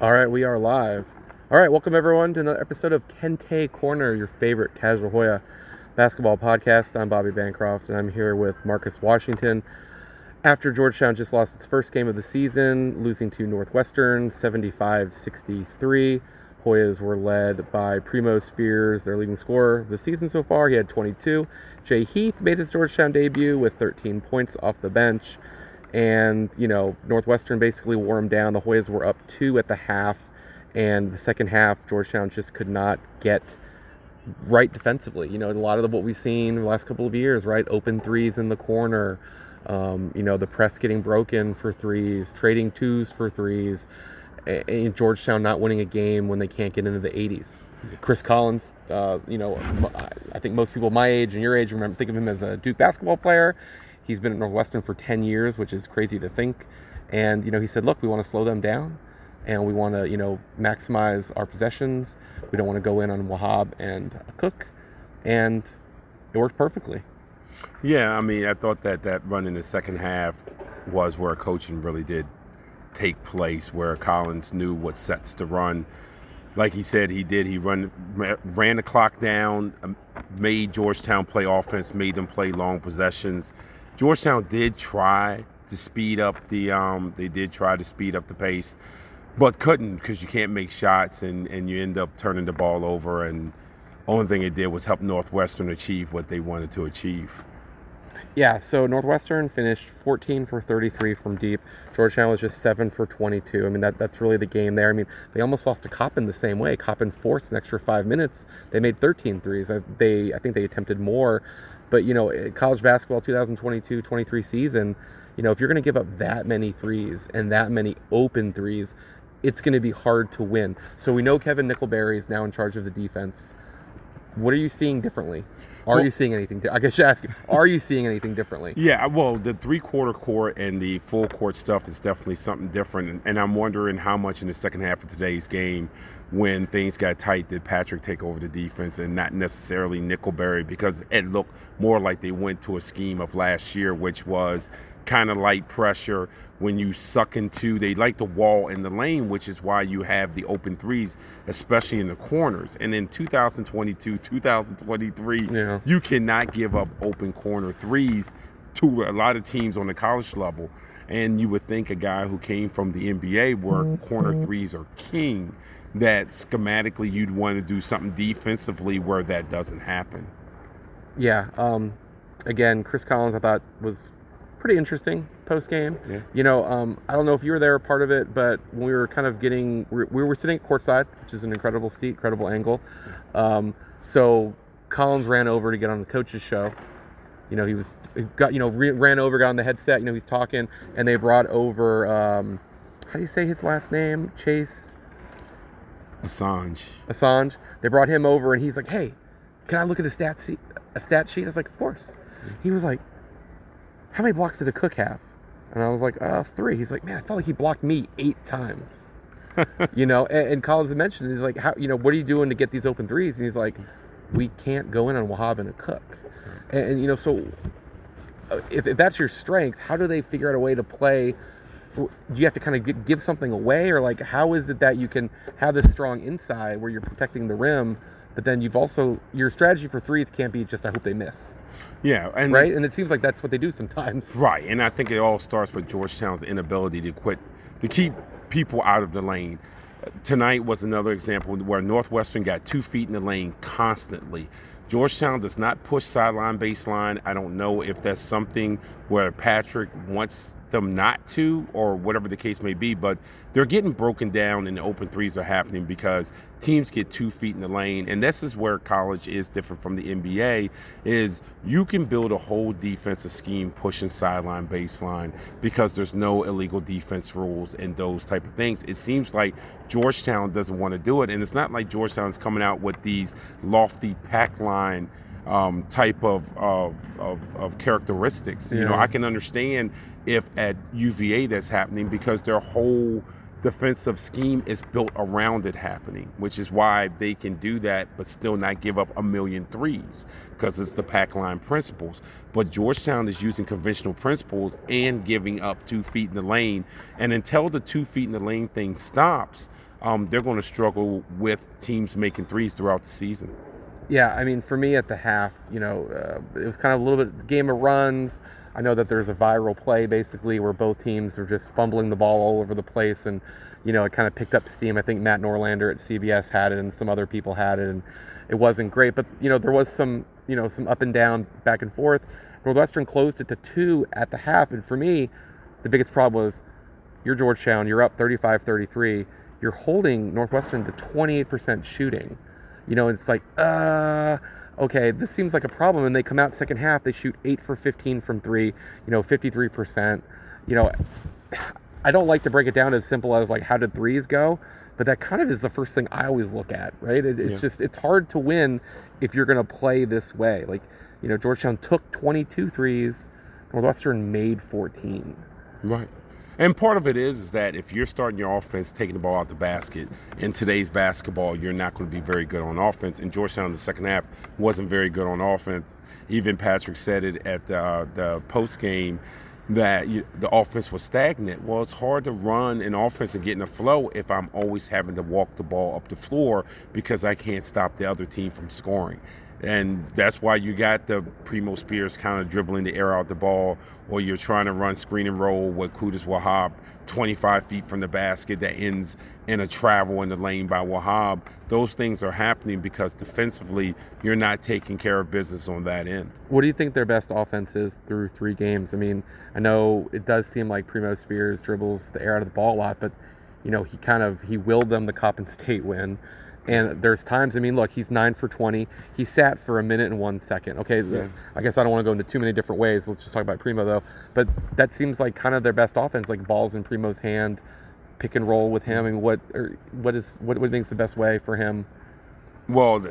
All right, we are live. All right, welcome everyone to another episode of Kente Corner, your favorite Casual Hoya basketball podcast. I'm Bobby Bancroft, and I'm here with Marcus Washington. After Georgetown just lost its first game of the season, losing to Northwestern 75 63, Hoyas were led by Primo Spears, their leading scorer the season so far. He had 22. Jay Heath made his Georgetown debut with 13 points off the bench. And, you know, Northwestern basically wore him down. The Hoyas were up two at the half. And the second half, Georgetown just could not get right defensively. You know, a lot of what we've seen the last couple of years, right? Open threes in the corner, um, you know, the press getting broken for threes, trading twos for threes, and Georgetown not winning a game when they can't get into the 80s. Chris Collins, uh, you know, I think most people my age and your age remember think of him as a Duke basketball player. He's been at Northwestern for 10 years, which is crazy to think. And, you know, he said, look, we want to slow them down and we want to, you know, maximize our possessions. We don't want to go in on Wahab and Cook. And it worked perfectly. Yeah, I mean, I thought that that run in the second half was where coaching really did take place, where Collins knew what sets to run. Like he said, he did. He run ran the clock down, um, made Georgetown play offense, made them play long possessions. Georgetown did try to speed up the um, they did try to speed up the pace, but couldn't because you can't make shots and, and you end up turning the ball over and only thing it did was help Northwestern achieve what they wanted to achieve. Yeah, so Northwestern finished 14 for 33 from deep. Georgetown was just 7 for 22. I mean, that, that's really the game there. I mean, they almost lost to Coppin the same way. Coppin forced an extra five minutes. They made 13 threes. They, I think they attempted more, but you know, eh, college basketball 2022-23 season, you know, if you're going to give up that many threes and that many open threes, it's going to be hard to win. So we know Kevin Nickelberry is now in charge of the defense. What are you seeing differently? Are well, you seeing anything? I guess you ask. you. Are you seeing anything differently? Yeah, well, the three-quarter court and the full court stuff is definitely something different, and I'm wondering how much in the second half of today's game when things got tight, did Patrick take over the defense and not necessarily Nickelberry? Because it looked more like they went to a scheme of last year, which was kind of light pressure. When you suck into they like the wall in the lane which is why you have the open threes especially in the corners. And in 2022 2023 yeah. you cannot give up open corner threes to a lot of teams on the college level. And you would think a guy who came from the NBA where mm-hmm. corner threes are king that schematically you'd want to do something defensively where that doesn't happen. Yeah. Um, again, Chris Collins, I thought was pretty interesting post game. Yeah. You know, um, I don't know if you were there part of it, but when we were kind of getting, we were sitting courtside, which is an incredible seat, incredible angle. Um, so Collins ran over to get on the coach's show. You know, he was got you know re- ran over, got on the headset. You know, he's talking, and they brought over. Um, how do you say his last name? Chase. Assange. Assange. They brought him over, and he's like, "Hey, can I look at a stat sheet?" A stat sheet. I was like, "Of course." He was like, "How many blocks did Akok have?" And I was like, "Uh, three. He's like, "Man, I felt like he blocked me eight times." you know, and, and Collins mentioned, he's like, "How? You know, what are you doing to get these open threes? And he's like, "We can't go in on Wahab and Akok." And, and you know, so uh, if, if that's your strength, how do they figure out a way to play? Do you have to kind of give something away or like how is it that you can have this strong inside where you're protecting the rim but then you've also your strategy for threes can't be just i hope they miss. Yeah and right? And it seems like that's what they do sometimes. Right and i think it all starts with georgetown's inability to quit to keep people out of the lane. Tonight was another example where northwestern got two feet in the lane constantly Georgetown does not push sideline baseline. I don't know if that's something where Patrick wants them not to or whatever the case may be, but they're getting broken down and the open threes are happening because teams get two feet in the lane. And this is where college is different from the NBA is you can build a whole defensive scheme pushing sideline baseline because there's no illegal defense rules and those type of things. It seems like Georgetown doesn't want to do it. And it's not like Georgetown's coming out with these lofty pack line um, type of, of, of, of characteristics. Yeah. You know, I can understand if at UVA that's happening because their whole defensive scheme is built around it happening, which is why they can do that but still not give up a million threes because it's the pack line principles. But Georgetown is using conventional principles and giving up two feet in the lane. And until the two feet in the lane thing stops, um, they're going to struggle with teams making threes throughout the season. Yeah, I mean, for me at the half, you know, uh, it was kind of a little bit game of runs. I know that there's a viral play basically where both teams were just fumbling the ball all over the place, and you know, it kind of picked up steam. I think Matt Norlander at CBS had it, and some other people had it, and it wasn't great. But you know, there was some, you know, some up and down, back and forth. Northwestern closed it to two at the half, and for me, the biggest problem was you're Georgetown, you're up 35-33, you're holding Northwestern to 28% shooting. You know, it's like, uh, okay, this seems like a problem. And they come out second half, they shoot eight for 15 from three, you know, 53%. You know, I don't like to break it down as simple as like, how did threes go? But that kind of is the first thing I always look at, right? It, it's yeah. just, it's hard to win if you're going to play this way. Like, you know, Georgetown took 22 threes, Northwestern made 14. Right. And part of it is is that if you're starting your offense taking the ball out the basket in today's basketball, you're not going to be very good on offense. And Georgetown in the second half wasn't very good on offense. Even Patrick said it at uh, the post game that you, the offense was stagnant. Well, it's hard to run an offense and get in a flow if I'm always having to walk the ball up the floor because I can't stop the other team from scoring. And that's why you got the Primo Spears kind of dribbling the air out the ball, or you're trying to run screen and roll with Qudus Wahab 25 feet from the basket that ends in a travel in the lane by Wahab. Those things are happening because defensively, you're not taking care of business on that end. What do you think their best offense is through three games? I mean, I know it does seem like Primo Spears dribbles the air out of the ball a lot, but you know, he kind of he willed them the Coppin State win. And there's times, I mean, look, he's nine for 20. He sat for a minute and one second. Okay, yeah. I guess I don't want to go into too many different ways. Let's just talk about Primo, though. But that seems like kind of their best offense, like balls in Primo's hand, pick and roll with him. I mean, what er, what is what, what thinks the best way for him? Well,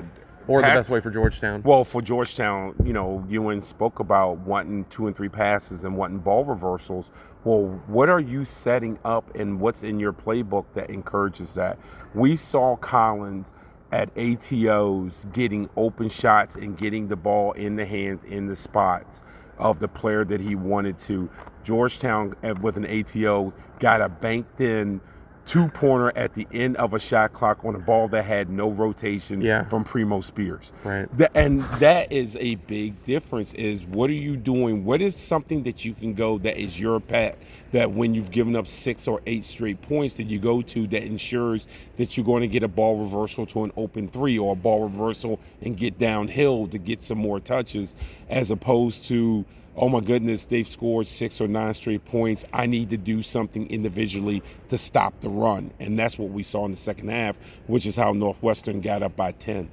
or the best way for Georgetown? Well, for Georgetown, you know, Ewing spoke about wanting two and three passes and wanting ball reversals. Well, what are you setting up and what's in your playbook that encourages that? We saw Collins at ATOs getting open shots and getting the ball in the hands in the spots of the player that he wanted to. Georgetown eh, with an ATO got a banked in two pointer at the end of a shot clock on a ball that had no rotation yeah. from Primo Spears. Right. The, and that is a big difference is what are you doing? What is something that you can go that is your pet that when you've given up six or eight straight points that you go to that ensures that you're going to get a ball reversal to an open three or a ball reversal and get downhill to get some more touches as opposed to oh my goodness, they've scored six or nine straight points. I need to do something individually to stop the run. And that's what we saw in the second half, which is how Northwestern got up by 10.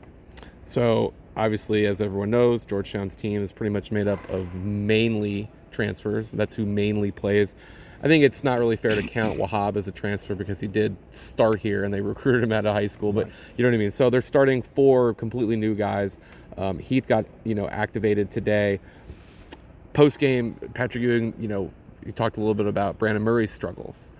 So, obviously, as everyone knows, Georgetown's team is pretty much made up of mainly transfers. That's who mainly plays. I think it's not really fair to count Wahab as a transfer because he did start here and they recruited him out of high school. But you know what I mean. So they're starting four completely new guys. Um, Heath got you know activated today post game, Patrick Ewing, you know, he talked a little bit about Brandon Murray's struggles.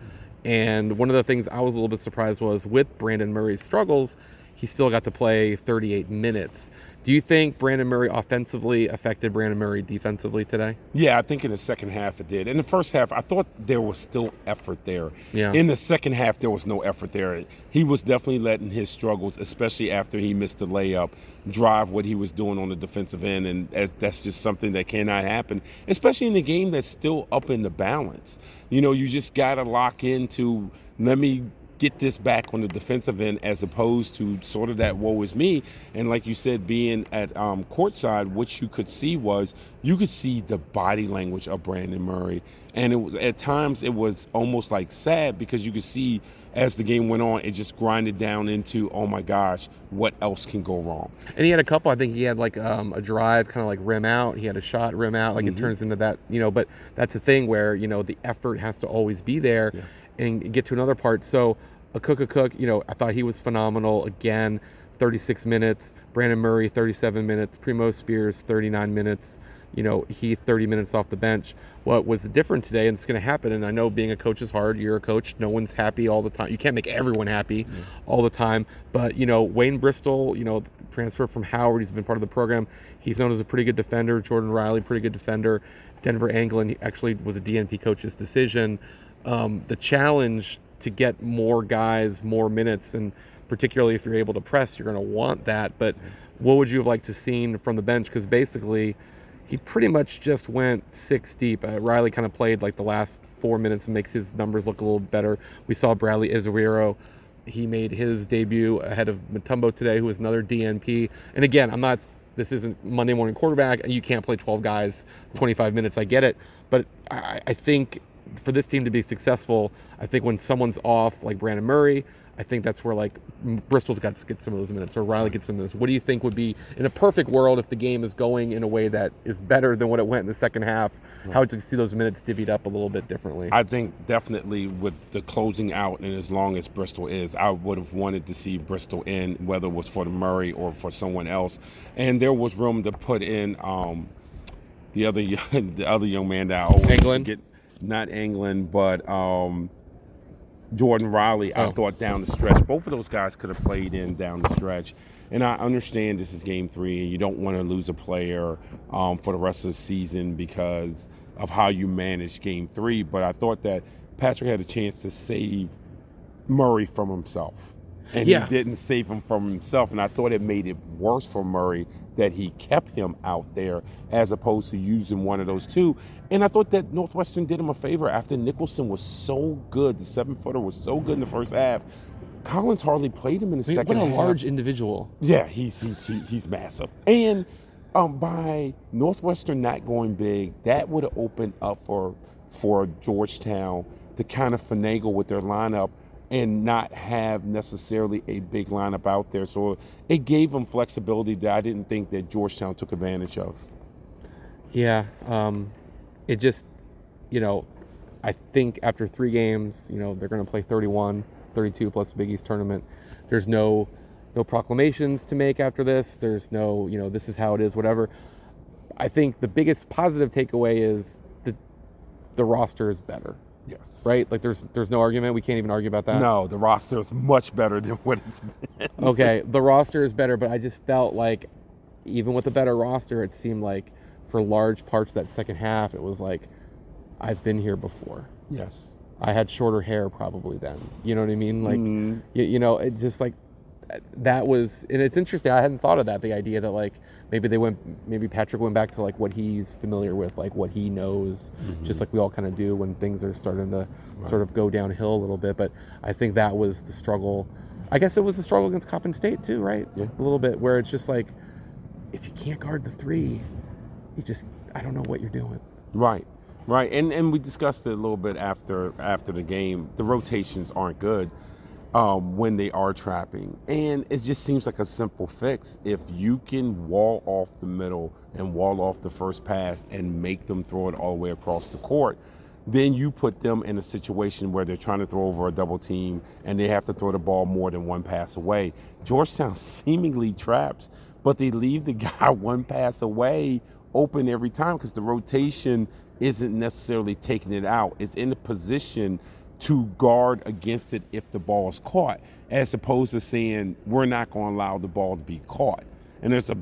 And one of the things I was a little bit surprised was with Brandon Murray's struggles, he still got to play 38 minutes. Do you think Brandon Murray offensively affected Brandon Murray defensively today? Yeah, I think in the second half it did. In the first half, I thought there was still effort there. Yeah. In the second half, there was no effort there. He was definitely letting his struggles, especially after he missed the layup, drive what he was doing on the defensive end, and that's just something that cannot happen, especially in a game that's still up in the balance. You know, you just got to lock into let me get this back on the defensive end as opposed to sort of that woe is me. And like you said, being at um, courtside, what you could see was you could see the body language of Brandon Murray, and it was at times it was almost like sad because you could see as the game went on, it just grinded down into oh my gosh, what else can go wrong? And he had a couple. I think he had like um, a drive, kind of like rim out. He had a shot rim out. Like mm-hmm. it turns into that, you know. But that's a thing where you know the effort has to always be there. Yeah and get to another part. So Akok a cook, you know, I thought he was phenomenal again. 36 minutes. Brandon Murray, 37 minutes. Primo Spears, 39 minutes. You know, he 30 minutes off the bench. What was different today, and it's going to happen, and I know being a coach is hard. You're a coach. No one's happy all the time. You can't make everyone happy all the time. But, you know, Wayne Bristol, you know, transfer from Howard, he's been part of the program. He's known as a pretty good defender. Jordan Riley, pretty good defender. Denver Anglin actually was a DNP coach's decision. Um, the challenge to get more guys more minutes, and particularly if you're able to press, you're going to want that. But what would you have liked to seen from the bench? Because basically, he pretty much just went six deep. Uh, Riley kind of played like the last four minutes and makes his numbers look a little better. We saw Bradley Ezewiro. He made his debut ahead of Mutombo today, who was another DNP. And again, I'm not. This isn't Monday morning quarterback, and you can't play 12 guys 25 minutes. I get it, but I, I think for this team to be successful, I think when someone's off, like Brandon Murray, I think that's where like Bristol's got to get some of those minutes, or Riley gets some of those. What do you think would be in a perfect world if the game is going in a way that is better than what it went in the second half? How would you see those minutes divvied up a little bit differently? I think definitely with the closing out and as long as Bristol is, I would have wanted to see Bristol in, whether it was for the Murray or for someone else. And there was room to put in um, the other the other young man that I always England? get not England, but um, Jordan Riley. I Oh. thought down the stretch, both of those guys could have played in down the stretch. And I understand this is game three, and you don't want to lose a player um, for the rest of the season because of how you managed game three. But I thought that Patrick had a chance to save Murray from himself. And Yeah. he didn't save him from himself. And I thought it made it worse for Murray that he kept him out there as opposed to using one of those two. And I thought that Northwestern did him a favor after Nicholson was so good. The seven footer was so good in the first half. Collins hardly played him in the I mean, second what a half. large individual. Yeah, he's he's he, he's massive. And um, by Northwestern not going big, that would have opened up for for Georgetown to kind of finagle with their lineup and not have necessarily a big lineup out there. So it gave them flexibility that I didn't think that Georgetown took advantage of. Yeah, um, it just, you know, I think after three games, you know, they're going to play 31, 32 plus Big East tournament. There's no no proclamations to make after this. There's no, you know, this is how it is, whatever. I think the biggest positive takeaway is the the roster is better, Yes. right? Like there's there's no argument. We can't even argue about that. No, the roster is much better than what it's been. okay, the roster is better, but I just felt like even with a better roster, it seemed like for large parts of that second half, it was like I've been here before. Yes. I had shorter hair probably then. You know what I mean? Like, Mhm. you, you know, it just like that was, and it's interesting. I hadn't thought of that. The idea that like maybe they went, maybe Patrick went back to like what he's familiar with, like what he knows, mm-hmm. just like we all kind of do when things are starting to sort of go downhill a little bit. But I think that was the struggle. I guess it was the struggle against Coppin State too, right? Yeah. A little bit where it's just like if you can't guard the three, you just I don't know what you're doing. Right, right, and and we discussed it a little bit after after the game. The rotations aren't good um, when they are trapping, and it just seems like a simple fix. If you can wall off the middle and wall off the first pass and make them throw it all the way across the court, then you put them in a situation where they're trying to throw over a double team and they have to throw the ball more than one pass away. Georgetown seemingly traps, but they leave the guy one pass away open every time because the rotation isn't necessarily taking it out. It's in a position to guard against it if the ball is caught, as opposed to saying we're not going to allow the ball to be caught. And there's a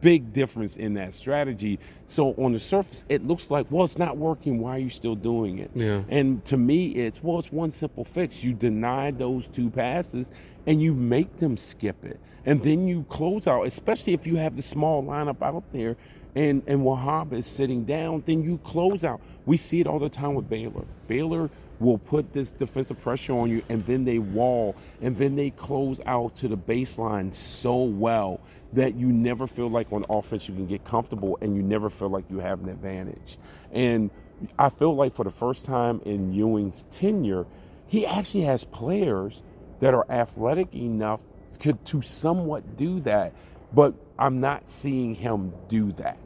big difference in that strategy. So on the surface, it looks like, well, it's not working. Why are you still doing it? Yeah. And to me, it's well, it's one simple fix. You deny those two passes and you make them skip it. And then you close out, especially if you have the small lineup out there and, and Wahab is sitting down, then you close out. We see it all the time with Baylor. Baylor will put this defensive pressure on you and then they wall and then they close out to the baseline so well that you never feel like on offense you can get comfortable and you never feel like you have an advantage. And I feel like for the first time in Ewing's tenure, he actually has players that are athletic enough could to somewhat do that, but I'm not seeing him do that.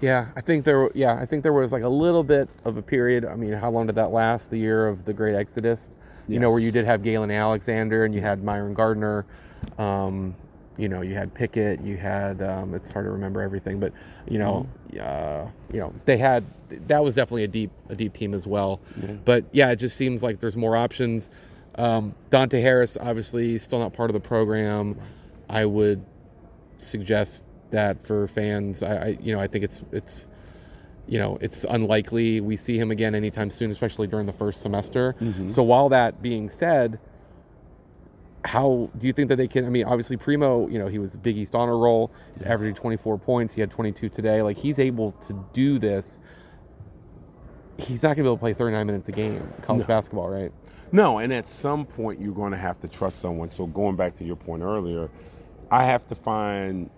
Yeah, I think there. Yeah, I think there was like a little bit of a period. I mean, how long did that last? The year of the Great Exodus. You know, where you did have Galen Alexander and you had Myron Gardner. Um, you know, you had Pickett. You had. Um, it's hard to remember everything, but you know, uh, you know, they had. That was definitely a deep, a deep team as well. Yeah. But yeah, it just seems like there's more options. Um, Dante Harris, obviously, still not part of the program. I would suggest that for fans. I, I you know, I think it's it's you know, it's unlikely we see him again anytime soon, especially during the first semester. Mm-hmm. So while that being said, how do you think that they can? I mean, obviously Primo, you know, he was Big East honor roll, Yeah. averaging 24 points. He had 22 today. Like he's able to do this. He's not gonna be able to play 39 minutes a game college No. basketball, right? No, and at some point you're going to have to trust someone. So going back to your point earlier, I have to find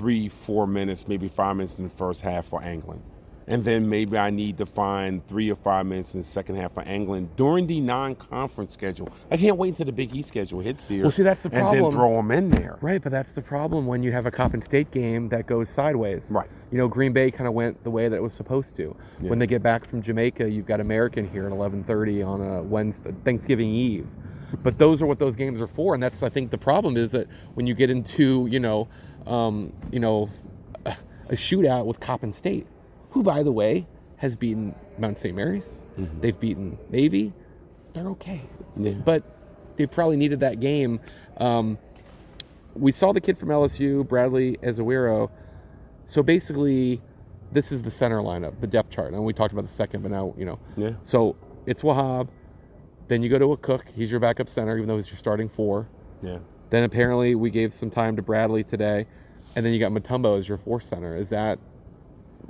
three, four minutes, maybe five minutes in the first half for Anglin. And then maybe I need to find three or five minutes in the second half for Anglin during the non-conference schedule. I can't wait until the Big East schedule hits here. Well, see, that's the problem. and then throw them in there. Right, but that's the problem when you have a Coppin State game that goes sideways. Right. You know, Green Bay kind of went the way that it was supposed to. Yeah. When they get back from Jamaica, you've got American here at 11:30 on a Wednesday, Thanksgiving Eve. But those are what those games are for, and that's I think the problem is that when you get into you know, um, you know, a, a shootout with Coppin State, who by the way has beaten Mount St. Mary's, Mhm. they've beaten Navy, they're okay Yeah. but they probably needed that game. Um, we saw the kid from LSU, Bradley Ezewiro. So basically, this is the center lineup, the depth chart. And we talked about the second, but now you know. Yeah. So it's Wahab. Then you go to Akok. He's your backup center, even though he's your starting four. Yeah. Then apparently we gave some time to Bradley today, and then you got Mutombo as your fourth center. Is that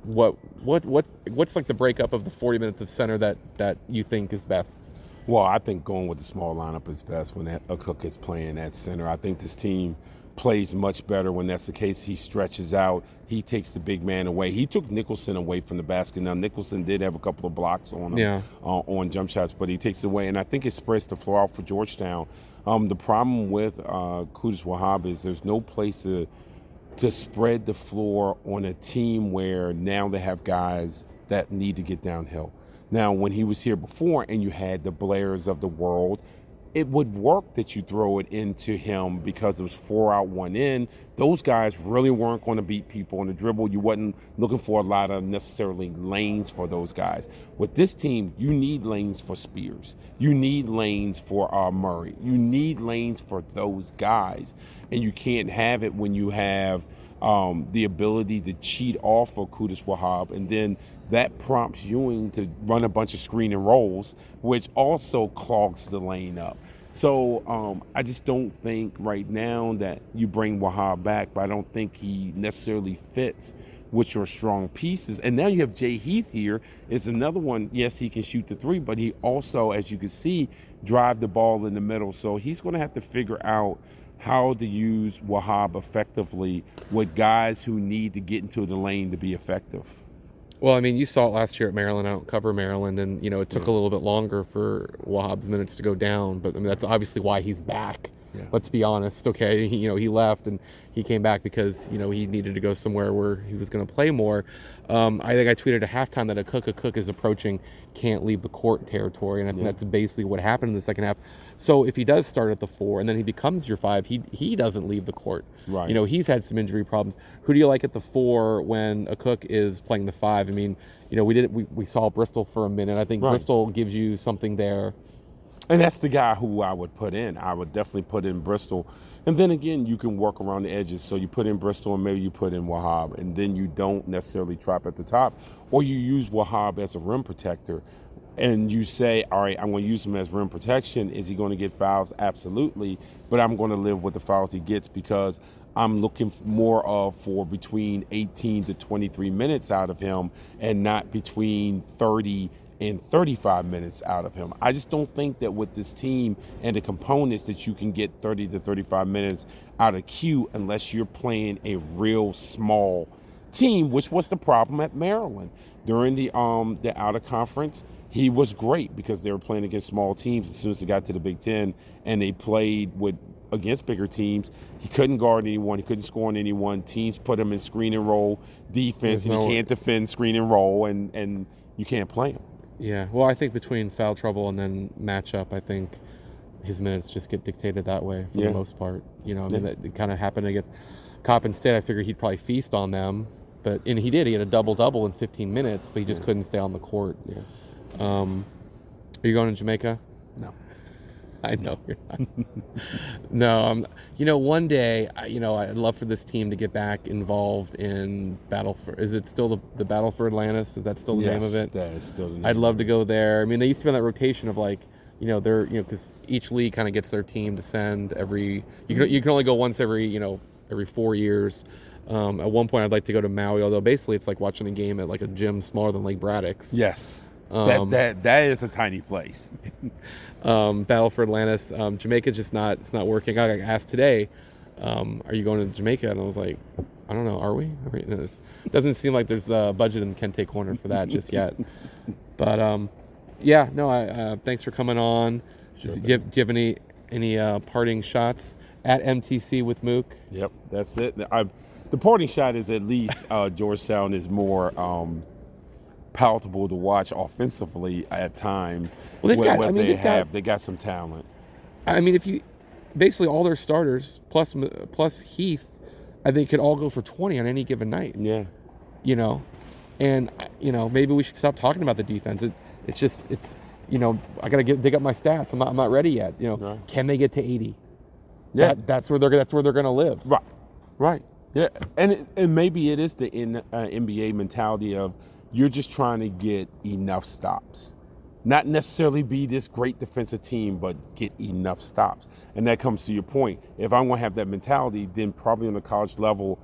what what what what's like the breakup of the 40 minutes of center that that you think is best? Well, I think going with the small lineup is best when Akok is playing at center. I think this team plays much better when that's the case. He stretches out. He takes the big man away. He took Nicholson away from the basket. Now Nicholson did have a couple of blocks on him Yeah. uh, on jump shots, but he takes it away, and I think it spreads the floor out for Georgetown. Um, the problem with uh, Qudus Wahab is there's no place to to spread the floor on a team where now they have guys that need to get downhill. Now, when he was here before and you had the Blairs of the world, it would work that you throw it into him because it was four out, one in. Those guys really weren't going to beat people on the dribble. You wasn't looking for a lot of necessarily lanes for those guys. With this team, you need lanes for Spears. You need lanes for uh, Murray. You need lanes for those guys. And you can't have it when you have um, the ability to cheat off of Qudus Wahab, and then that prompts Ewing to run a bunch of screen and rolls, which also clogs the lane up. So um, I just don't think right now that you bring Wahab back, but I don't think he necessarily fits with your strong pieces. And now you have Jay Heath here is another one. Yes, he can shoot the three, but he also, as you can see, drive the ball in the middle. So he's going to have to figure out how to use Wahab effectively with guys who need to get into the lane to be effective. Well, I mean, you saw it last year at Maryland. I don't cover Maryland, and you know it took a little bit longer for Wahab's minutes to go down. But I mean, that's obviously why he's back. Yeah. Let's be honest, okay? He, you know, he left and he came back because you know he needed to go somewhere where he was going to play more. Um, I think I tweeted at halftime that Akok a cook is approaching can't leave the court territory, and I think Yeah. that's basically what happened in the second half. So if he does start at the four and then he becomes your five, he he doesn't leave the court. Right. You know, he's had some injury problems. Who do you like at the four when Akok is playing the five? I mean, you know, we did we, we saw Bristol for a minute. I think Right. Bristol gives you something there. And that's the guy who I would put in. I would definitely put in Bristol. And then again, you can work around the edges. So you put in Bristol and maybe you put in Wahab. And then you don't necessarily trap at the top. Or you use Wahab as a rim protector. And you say, all right, I'm going to use him as rim protection. Is he going to get fouls? Absolutely. But I'm going to live with the fouls he gets because I'm looking more of for between 18 to 23 minutes out of him and not between 30 and 35 minutes out of him. I just don't think that with this team and the components that you can get 30 to 35 minutes out of Q unless you're playing a real small team, which was the problem at Maryland during the um the out of conference. He was great because they were playing against small teams as soon as they got to the Big Ten and they played with against bigger teams. He couldn't guard anyone. He couldn't score on anyone. Teams put him in screen and roll defense, There's and no- he can't defend screen and roll, and and you can't play him. Yeah. Well, I think between foul trouble and then matchup, I think his minutes just get dictated that way for Yeah. the most part. You know, I mean, Yeah. that kind of happened against Coppin State. I figured he'd probably feast on them, but and he did. He had a double double in 15 minutes, but he just Yeah. couldn't stay on the court. Yeah. Um, are you going to Jamaica? No. I know you're not. no, um, you know, one day, I- you know, I'd love for this team to get back involved in Battle for. Is it still the, the Battle for Atlantis? Is that still the name of Yes, it? That is still the name. I'd love to go there. I mean, they used to be on that rotation of like, you know, they're you know because each league kind of gets their team to send every. You can you can only go once every you know every four years. Um, at one point, I'd like to go to Maui, although basically it's like watching a game at like a gym smaller than Lake Braddock's. Yes. Um, that that that is a tiny place. um, Battle for Atlantis. Um, Jamaica's just not it's not working. I got asked today, um, "Are you going to Jamaica?" And I was like, "I don't know. Are we?" Are we? It doesn't seem like there's a budget in Kente corner for that just yet. But um, yeah, no. I uh, thanks for coming on. Sure Just, do, you have, do you have any any uh, parting shots at MTC with Mook? Yep, that's it. I, the parting shot is at least uh, Georgetown is more palatable to watch offensively at times. Well, they've what, got- what I mean, they they've got- they got some talent. I mean, if you basically all their starters plus plus Heath, I think could all go for twenty on any given night. Yeah, you know, and you know maybe we should stop talking about the defense. It, it's just it's you know I gotta get dig up my stats. I'm not I'm not ready yet. You know, Right. can they get to 80? yeah, That, that's where they're that's where they're gonna live. right, right. Yeah, and it, and maybe it is the in, uh, NBA mentality of you're just trying to get enough stops, not necessarily be this great defensive team, but get enough stops. And that comes to your point. If I'm going to have that mentality, then probably on the college level,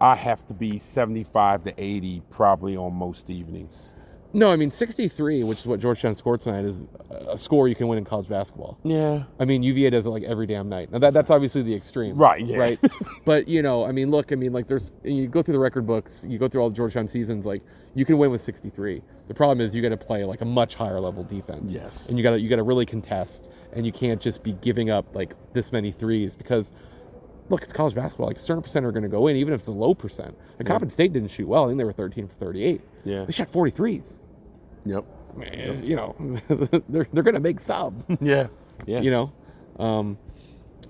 I have to be 75 to 80 probably on most evenings. No, I mean 63, which is what Georgetown scored tonight, is a score you can win in college basketball. Yeah. I mean UVA does it like every damn night. Now that that's obviously the extreme, Right, yeah. Right, but you know, I mean, look, I mean, like there's you go through the record books, you go through all the Georgetown seasons, like you can win with 63. The problem is you got to play like a much higher level defense, Yes. and you got to you got to really contest, and you can't just be giving up like this many threes because. Look, it's college basketball. Like a certain percent are going to go in, even if it's a low percent. The Coppin State didn't shoot well. I think they were 13 for 38. Yeah. They shot 43s. Yep. Man, you know, they're, they're going to make sub Yeah. Yeah. you know um,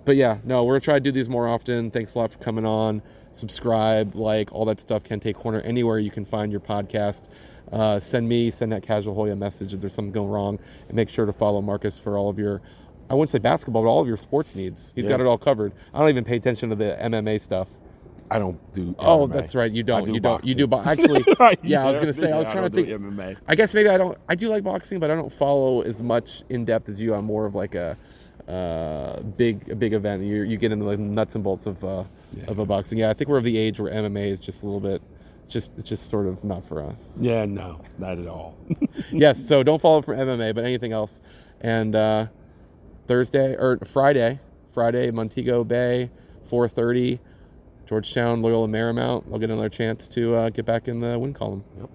but yeah no we're gonna try to do these more often thanks a lot for coming on subscribe like all that stuff Kente corner anywhere you can find your podcast uh, send me send that casual hoya message if there's something going wrong and make sure to follow marcus for all of your i wouldn't say basketball but all of your sports needs He's got it all covered i don't even pay attention to the mma stuff I don't do. oh MMA. that's right you don't do you don't you do boxing. bo- actually yeah i was gonna say i was trying to think do MMA. I guess maybe I don't. I do like boxing, but I don't follow as much in depth as you. I'm more of like a uh, big a big event. You you get into the nuts and bolts of uh, Yeah. of a boxing. Yeah, I think we're of the age where MMA is just a little bit. It's just it's just sort of not for us. Yeah, no, not at all. yes, so don't follow for MMA, but anything else. And uh, Thursday or Friday, Friday Montego Bay, 4:30, Georgetown, Loyola Marymount. I'll get another chance to uh, get back in the win column. Yep.